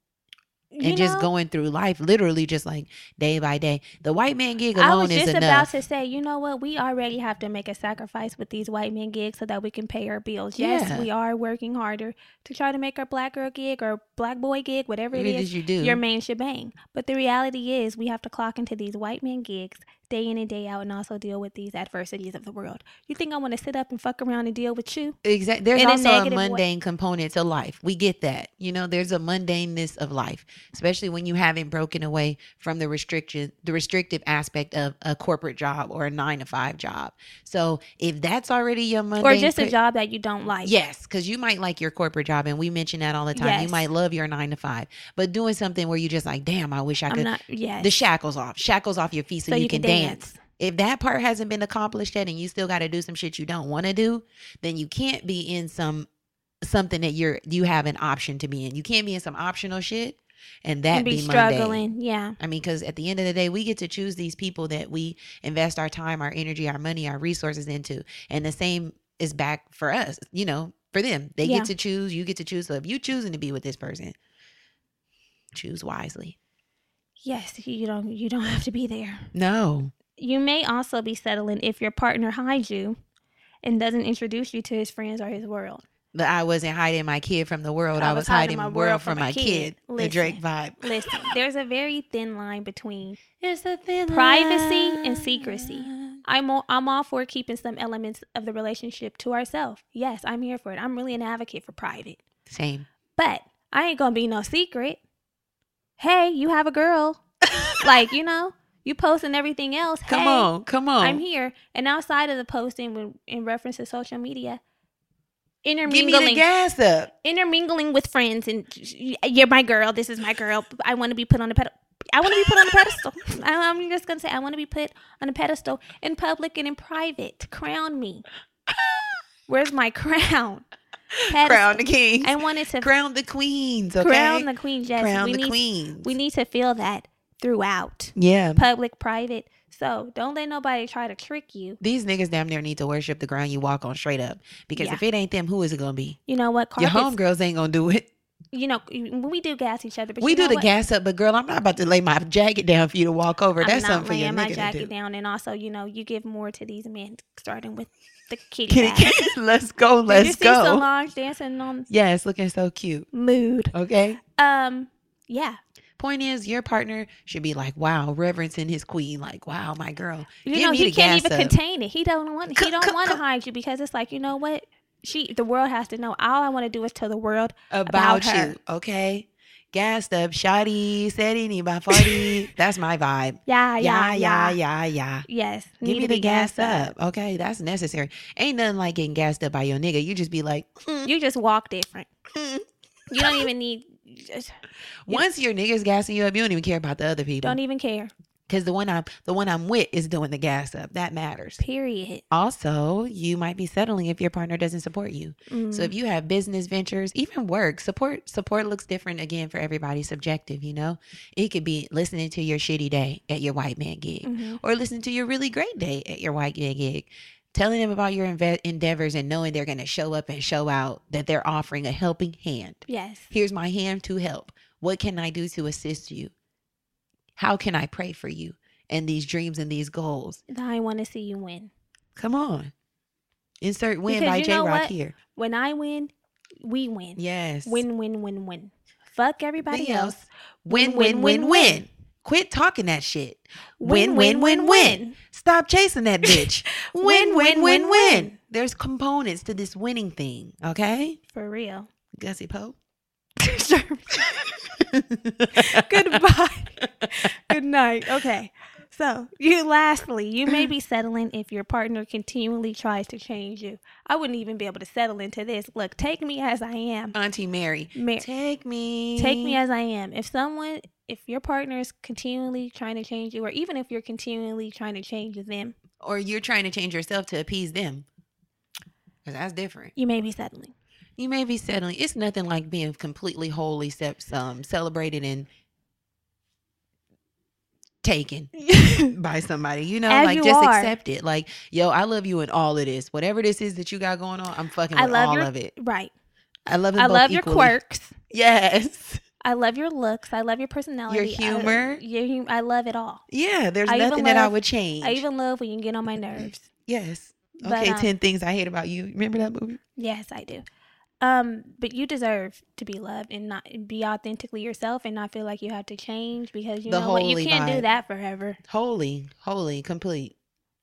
and You just know, going through life literally just like day by day the white man gig alone I was just about enough to say, you know what? We already have to make a sacrifice with these white men gigs so that we can pay our bills. Yes, Yeah. we are working harder to try to make our black girl gig or black boy gig, whatever what it did is, you do your main shebang. But the reality is, we have to clock into these white men gigs day in and day out and also deal with these adversities of the world. You think I want to sit up and fuck around and deal with you? Exactly. There's In a also a, way. mundane component to life. We get that. You know, there's a mundaneness of life, especially when you haven't broken away from the restriction, the restrictive aspect of a corporate job or a nine to five job. So if that's already your mundane, Or just a pri- job that you don't like. Yes, because you might like your corporate job, and we mention that all the time. You might love your nine to five, but doing something where you just like, damn, I wish I I'm could. not yes. the shackles off, shackles off your feet so, you, can, dance. If that part hasn't been accomplished yet, and you still got to do some shit you don't want to do, then you can't be in some something that you're you have an option to be in. You can't be in some optional shit, and that and be be, struggling. Yeah. I mean, because at the end of the day, we get to choose these people that we invest our time, our energy, our money, our resources into. And the same is back for us, you know, for them. They Yeah. get to choose, you get to choose. So if you choosing to be with this person, choose wisely. Yes, you don't you don't have to be there. No. You may also be settling if your partner hides you and doesn't introduce you to his friends or his world. But I wasn't hiding my kid from the world. I, was hiding my world from my kid. The Listen. Drake vibe. Listen, there's a very thin line between It's a thin Privacy and secrecy. I'm all, I'm all for keeping some elements of the relationship to ourselves. Yes, I'm here for it. I'm really an advocate for private. Same. But I ain't gonna be no secret. Hey, you have a girl. like, you know, you posting everything else. Come hey, on. Come on. I'm here. And outside of the posting with, in reference to social media, intermingling. Give me the gas up. intermingling with friends and you're my girl, this is my girl. I want to be put on a pedestal. I want to be put on a pedestal. I'm just gonna say I want to be put on a pedestal in public and in private. Crown me. Where's my crown? Crown the kings. I wanted to Crown the queens. Okay. crown the queen. Yes, Crown we the need queens. we need to feel that throughout yeah. public, private. So don't let nobody try to trick you. These niggas damn near need to worship the ground you walk on straight up. Because Yeah. if it ain't them, who is it gonna be? You know what? Your homegirls ain't gonna do it. you know, we do gas each other, but we do the what? gas up, but girl, I'm not about to lay my jacket down for you to walk over. I'm That's not something for your laying my jacket do. down, and also, you know, you give more to these men, starting with the kitty. Kitty, cat. kitty, let's go, let's Did you see go. Solange dancing on Yes, looking so cute. mood? Okay. Um, yeah, Point is, your partner should be like, wow, reverencing his queen. Like, wow, my girl. you know he can't even up. contain it. He don't want. He don't want to hide you because it's like you know what. She, the world has to know. All I want to do is tell the world About, about you. her. Okay. Gassed up, shoddy, said any by 40. That's my vibe. Yeah, Yeah, yeah, yeah, yeah, yeah. Yes, Give me the gas up. Okay, that's necessary. Ain't nothing like getting gassed up by your nigga. You just be like, "Hmm, You just walk different. hmm." You don't even need. Once your nigga's gassing you up, you don't even care about the other people. don't even care. Because the one I'm the one I'm with is doing the gas up. That matters. Period. Also, you might be settling if your partner doesn't support you. Mm. So if you have business ventures, even work, support support looks different again for everybody, subjective, you know? It could be listening to your shitty day at your white man gig Mhm. or listening to your really great day at your white man gig. Telling them about your inve- endeavors and knowing they're going to show up and show out that they're offering a helping hand. Yes. Here's my hand to help. What can I do to assist you? How can I pray for you and these dreams and these goals? I want to see you win. Come on. Insert win Because by you J Rock here. When I win, we win. Yes. Win, win, win, win. Fuck everybody else. else. Win, win, win, win. Quit talking that shit. Win, win, win, win. Stop chasing that bitch. win, win, win, win. There's components to this winning thing, okay? For real. Gussie Pope. Goodbye. Good night. Okay. So, you lastly, you may be settling if your partner continually tries to change you. I wouldn't even be able to settle into this. Look, take me as I am. Auntie Mary. Mar- Take me. take me as I am. If someone, if your partner is continually trying to change you, or even if you're continually trying to change them, or you're trying to change yourself to appease them. Cuz that's different. you may be settling. You may be settling. It's nothing like being completely wholly se- um, celebrated and taken by somebody. You know, As like you just are. accept it. Like, yo, I love you in all of this. Whatever this is that you got going on, I'm fucking I with love all your of it. right. I love I love your equally. quirks. Yes. I love your looks. I love your personality. Your humor. I, your hum- I love it all. Yeah, there's I nothing that I would change. I even love when you get on my nerves. yes. But, Okay, um, 10 things I hate about you. Remember that movie? Yes, I do. Um, but you deserve to be loved and not be authentically yourself and not feel like you have to change because you The know what you can't do that forever. Holy, holy, complete.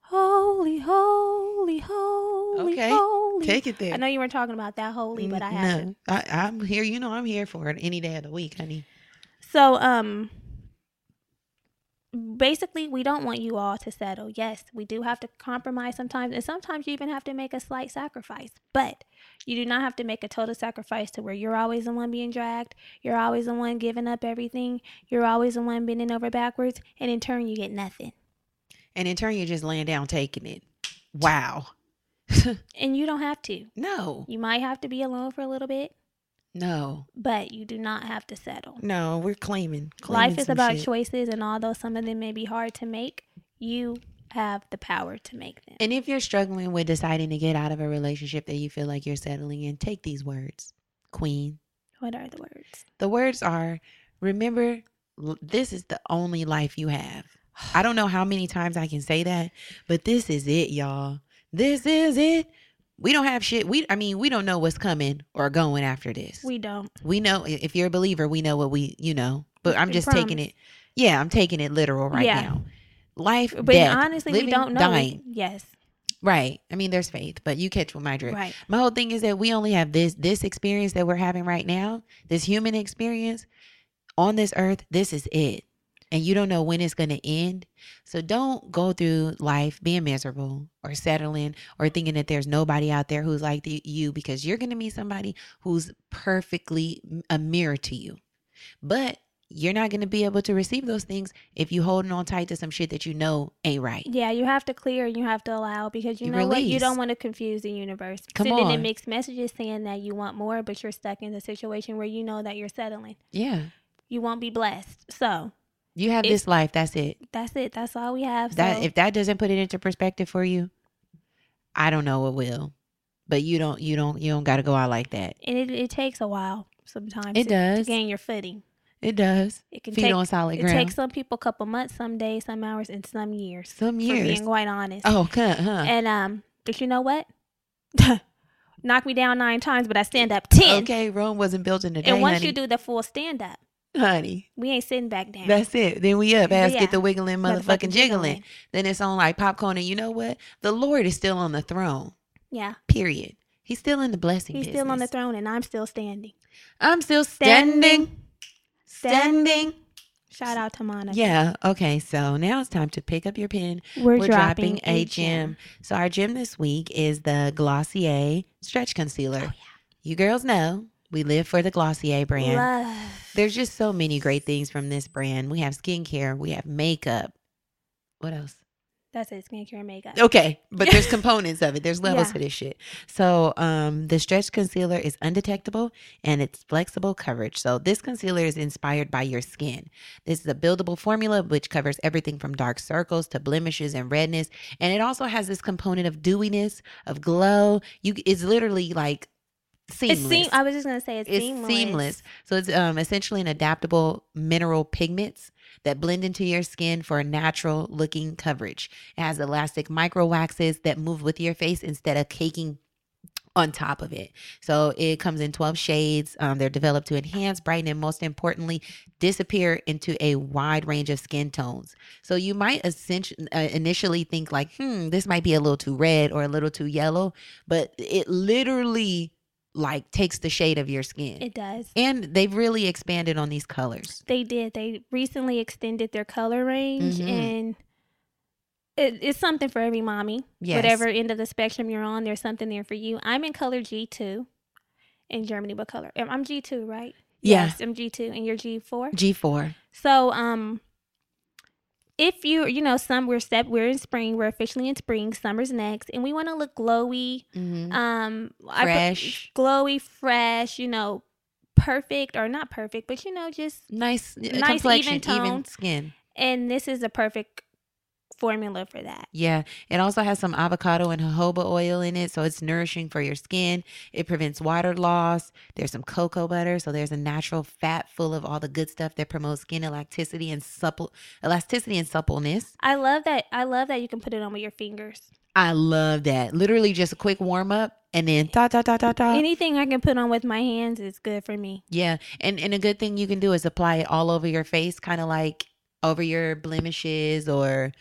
Holy, holy, holy, Okay, holy. Take it there. I know you weren't talking about that holy, but I have to. I, I'm here. You know, I'm here for it any day of the week, honey. So, um, basically, we don't want you all to settle. Yes, we do have to compromise sometimes, and sometimes you even have to make a slight sacrifice. But you do not have to make a total sacrifice to where you're always the one being dragged, you're always the one giving up everything, you're always the one bending over backwards, and in turn, you get nothing. And in turn, you're just laying down taking it. Wow. And you don't have to. No, You might have to be alone for a little bit, no, but you do not have to settle. no. We're claiming. claiming Life is about shit. choices, and although some of them may be hard to make, you have the power to make them. And if you're struggling with deciding to get out of a relationship that you feel like you're settling in, take these words, Queen. What are the words? The words are remember, this is the only life you have. I don't know how many times I can say that, but this is it, y'all. This is it. We don't have shit. We, I mean, we don't know what's coming or going after this. We don't. we know if you're a believer, we know what we, you know. But I'm just taking it. Yeah, I'm taking it literal right Yeah. now. Life, But death, honestly, living, we don't know. dying. Yes. Right. I mean, there's faith, but you catch what my drift. Right. My whole thing is that we only have this this experience that we're having right now, this human experience on this earth. This is it. And you don't know when it's going to end. So don't go through life being miserable or settling or thinking that there's nobody out there who's like the, you because you're going to meet somebody who's perfectly a mirror to you. But you're not going to be able to receive those things if you holding on tight to some shit that you know ain't right. Yeah, you have to clear and you have to allow because you, You know what? You don't want to confuse the universe. Come Sending in mixed messages saying that you want more, but you're stuck in the situation where you know that you're settling. Yeah. You won't be blessed. So You have this life. That's it. that's it. That's all we have. That so if that doesn't put it into perspective for you, I don't know what will. But you don't you don't you don't got to go out like that. and it, it takes a while sometimes. It to, does. to gain your footing. It does. It can Feet take on solid it takes some people a couple months, some days, some hours, and some years. Some years. being quite honest. Oh, huh, huh. And um, but you know what? Knock me down nine times, but I stand up ten. Okay, Rome wasn't built in a day, and once honey. you do the full stand up, honey, we ain't sitting back down. that's it. Then we up. Ass Yeah. get the wiggling, motherfucking Motherfucking jiggling. jiggling. Then it's on like popcorn. And you know what? The Lord is still on the throne. yeah, Period. He's still in the blessing. he's still on the throne, and I'm still standing. I'm still standing. Standing. Standing. Shout out to Monica. Yeah. Okay. So now it's time to pick up your pen. we're, We're, dropping, dropping, a gem. So our gem this week is the Glossier Stretch Concealer. Oh, yeah. You girls know we live for the Glossier brand. Love. There's just so many great things from this brand. We have skincare, we have makeup. What else? That's it. Skincare and makeup. Okay, but there's components of it. There's levels Yeah. to this shit. So, um, the stretch concealer is undetectable and it's flexible coverage. So, this concealer is inspired by your skin. This is a buildable formula which covers everything from dark circles to blemishes and redness, and it also has this component of dewiness, of glow. You, it's literally like seamless. It's seam- I was just gonna say it's, It's seamless. seamless. So it's um, essentially an adaptable mineral pigments that blend into your skin for a natural looking coverage. It has elastic micro waxes that move with your face instead of caking on top of it. So it comes in 12 shades. Um, they're developed to enhance, brighten, and most importantly, disappear into a wide range of skin tones. So you might uh, initially think like, hmm, this might be a little too red or a little too yellow, but it literally like takes the shade of your skin. It does. and they've really expanded on these colors. They did. They recently extended their color range, Mhm. and it, it's something for every mommy. Yes. Whatever end of the spectrum you're on, there's something there for you. I'm in color G2 in Germany. What color? I'm G2, right? Yeah. Yes, I'm G2, and you're G4. G4. So, um, if you, you know, some we're step, we're in spring. We're officially in spring. Summer's next, and we want to look glowy. Mm-hmm. Um, I put- Fresh. glowy, fresh. You know, perfect or not perfect, but you know, just Nice, uh, Nice, even even, tone. skin. and this is a perfect formula for that. Yeah, it also has some avocado and jojoba oil in it, so it's nourishing for your skin. It prevents water loss. There's some cocoa butter, so there's a natural fat full of all the good stuff that promotes skin elasticity and supple elasticity and suppleness. I love that. I love that you can put it on with your fingers. I love that. Literally just a quick warm up and then ta ta ta ta ta. Anything I can put on with my hands is good for me. Yeah, and and a good thing you can do is apply it all over your face, kind of like over your blemishes or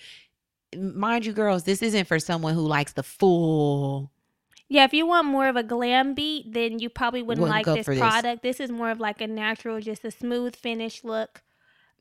mind you girls, this isn't for someone who likes the full Yeah, if you want more of a glam beat, then you probably wouldn't, Wouldn't like this for this. product. This. is more of like a natural, just a smooth finish look.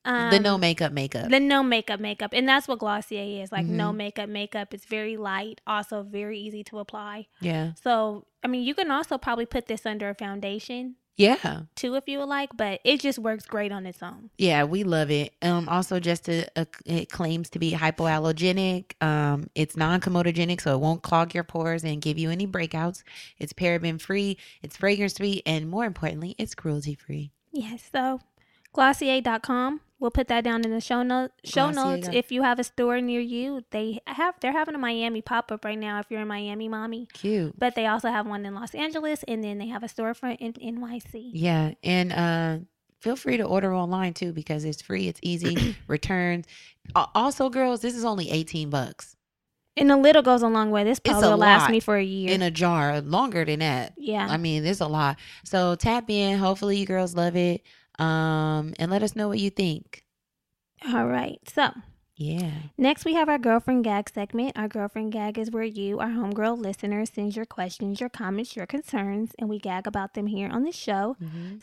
Um, the no makeup makeup. the no makeup makeup, and that's what Glossier is like. No Mhm. makeup makeup. It's very light, also very easy to apply. yeah. So, I mean, you can also probably put this under a foundation Yeah. Two if you would like, but it just works great on its own. Yeah, we love it. Um also just to, uh, it claims to be hypoallergenic. Um it's non-comedogenic so it won't clog your pores and give you any breakouts. It's paraben free, it's fragrance free, and more importantly, it's cruelty free. Yes. So Glossier.com. We'll put that down in the show notes. Show notes. If you have a store near you, they have. They're having a Miami pop up right now. If you're in Miami, mommy. Cute. But they also have one in Los Angeles, and then they have a storefront in NYC. Yeah, and uh feel free to order online too because it's free, it's easy, returns. Also, girls, this is only 18 bucks And a little goes a long way. This probably will last me for a year. in a jar, longer than that. yeah. I mean, there's a lot. So tap in. Hopefully, you girls love it. Um, and let us know what you think. All right. So Yeah. next we have our girlfriend gag segment. Our girlfriend gag is where you, our homegirl listeners, sends your questions, your comments, your concerns, and we gag about them here on the show.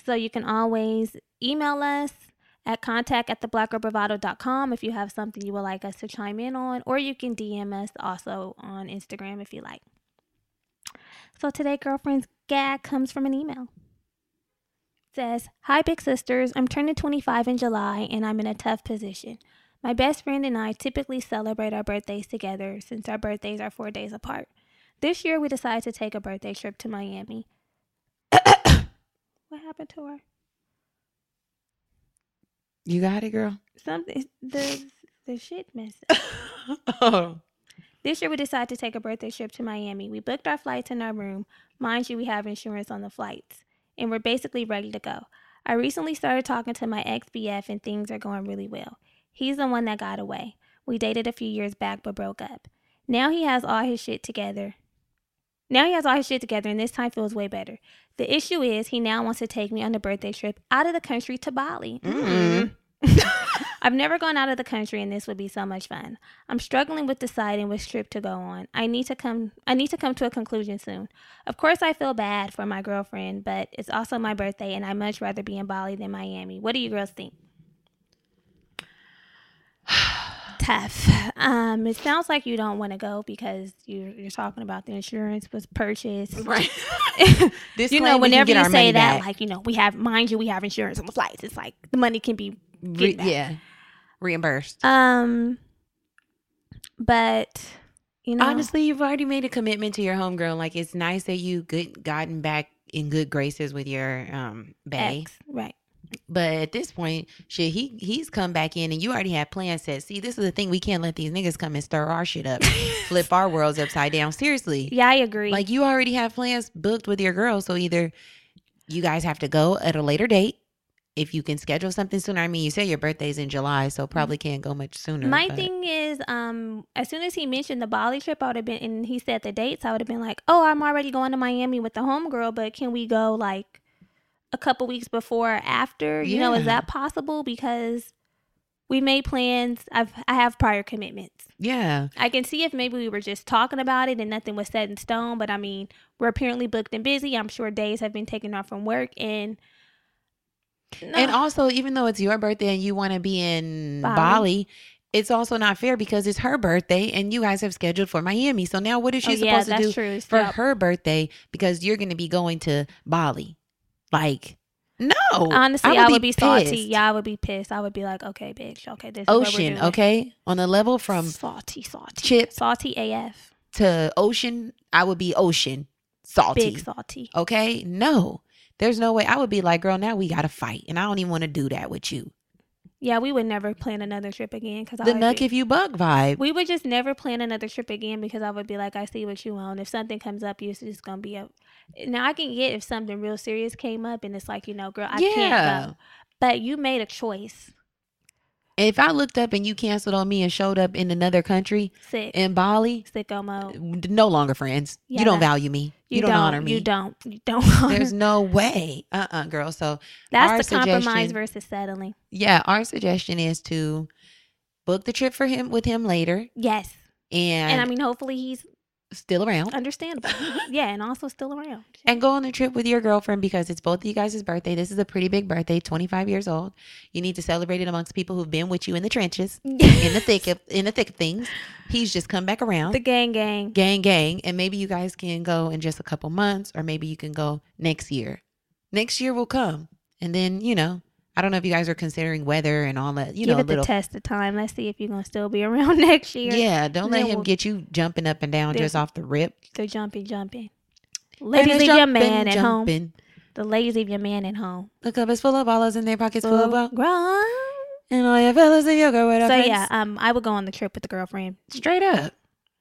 So you can always email us at contact at theblackgirlbravado.com if you have something you would like us to chime in on, or you can DM us also on Instagram if you like. So today, girlfriend's gag comes from an email. Says, Hi, big sisters. I'm turning 25 in July and I'm in a tough position. My best friend and I typically celebrate our birthdays together since our birthdays are four days apart. This year, we decided to take a birthday trip to Miami. what happened to her? You got it, girl. Something the the shit mess. oh. This year we decided to take a birthday trip to Miami. We booked our flights in our room. Mind you, we have insurance on the flights. And we're basically ready to go. I recently started talking to my ex BF and things are going really well. He's the one that got away. We dated a few years back but broke up. Now he has all his shit together. Now he has all his shit together and this time feels way better. The issue is he now wants to take me on a birthday trip out of the country to Bali. Mm. I've never gone out of the country and this would be so much fun. I'm struggling with deciding which trip to go on. I need to come I need to come to a conclusion soon. Of course I feel bad for my girlfriend, but it's also my birthday and I'd much rather be in Bali than Miami. What do you girls think? Tough. Um, it sounds like you don't want to go because you're, you're talking about the insurance was purchased. Right. this you know, whenever you say that, like you know, we have, mind you, we have insurance on the flights. It's like the money can be Re- yeah, reimbursed. Um, but you know, Honestly, you've already made a commitment to your homegirl. Like it's nice that you good gotten back in good graces with your um bae. ex, right? But at this point, shit, he he's come back in and you already have plans set. See, this is the thing. We can't let these niggas come and stir our shit up, flip our worlds upside down. Seriously. Yeah, I agree. Like you already have plans booked with your girl. So either you guys have to go at a later date. If you can schedule something sooner. I mean, you say your birthday's in July, so probably can't go much sooner. My but- thing is, um, as soon as he mentioned the Bali trip, I would have been, and he said the dates, I would have been like, oh, I'm already going to Miami with the homegirl, but can we go like a couple weeks before or after? You know, is that possible? Because we made plans. I've I have prior commitments. Yeah. I can see if maybe we were just talking about it and nothing was set in stone, but I mean, we're apparently booked and busy. I'm sure days have been taken off from work and. And also, even though it's your birthday and you want to be in Bali. Bali. it's also not fair because it's her birthday and you guys have scheduled for Miami. So now what is she Oh, supposed that's to do true. for Yep. her birthday because you're going to be going to Bali? Like, no. Honestly, I would, be, salty. Yeah, I would be pissed. I would be like, okay, bitch, okay, this is what we're Ocean, okay? On the level from salty, salty, chip salty AF, to ocean, I would be ocean salty. big salty. Okay? No. There's no way. I would be like, girl, now we got to fight. And I don't even want to do that with you. Yeah, we would never plan another trip again because The nuck if you buck vibe. we would just never plan another trip again because I would be like, I see what you want. If something comes up, you're just gonna be a. Now I can get if something real serious came up and it's like, you know, girl, I Yeah. can't go. But you made a choice. If I looked up and you canceled on me and showed up in another country Sick, in Bali, sicko mode. no longer friends. Yeah, you don't value me. You, don't, don't honor me. You don't. You don't. There's no way. Uh uh girl. So That's the compromise versus settling. yeah, our suggestion is to book the trip for him with him later Yes, and, and I mean, hopefully he's still around. understandable. yeah, and also still around. And go on the trip with your girlfriend because it's both of you guys' birthday. This is a pretty big birthday, 25 years old. You need to celebrate it amongst people who've been with you in the trenches, in the thick of in the thick of things. He's just come back around. the gang, gang. gang gang and maybe you guys can go in just a couple months or maybe you can go next year next year will come and then you know i don't know if you guys are considering weather and all that you Give know it little the test of time. Let's see if you're gonna still be around next year. yeah don't let him we'll- get you jumping up and down just off the rip So jumping, jumping. Ladies, leave your man at home. jumping. The ladies leave your man at home. the cup is full of dollars and their pockets full of ball. And all your fellas and your girl with So yeah, um, I would go on the trip with the girlfriend straight up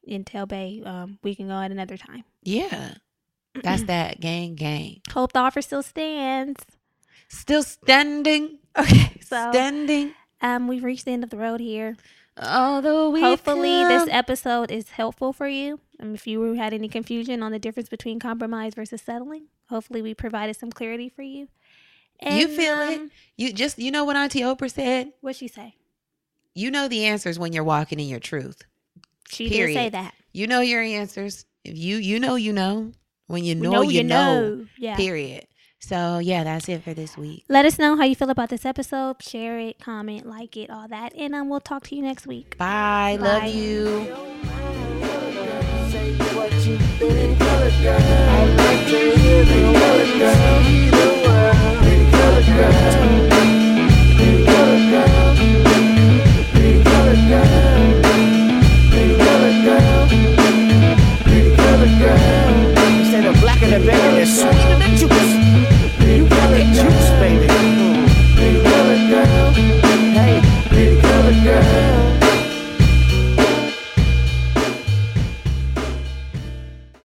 in Tail Bay. Um, we can go at another time. yeah that's that gang gang Hope the offer still stands. Still standing Okay, so standing um, we've reached the end of the road here. although we Hopefully, this episode is helpful for you. Um, if you had any confusion on the difference between compromise versus settling, hopefully we provided some clarity for you. And, You feel it? um, you just you know what auntie oprah said What'd she say? You know the answers when you're walking in your truth. She did say that. You know your answers. If you you know you know. When you We know, you, know. Yeah. Period. So yeah, that's it for this week. Let us know how you feel about this episode. Share it, comment, like it, all that, and um, we'll talk to you next week. Bye. Bye. Love you.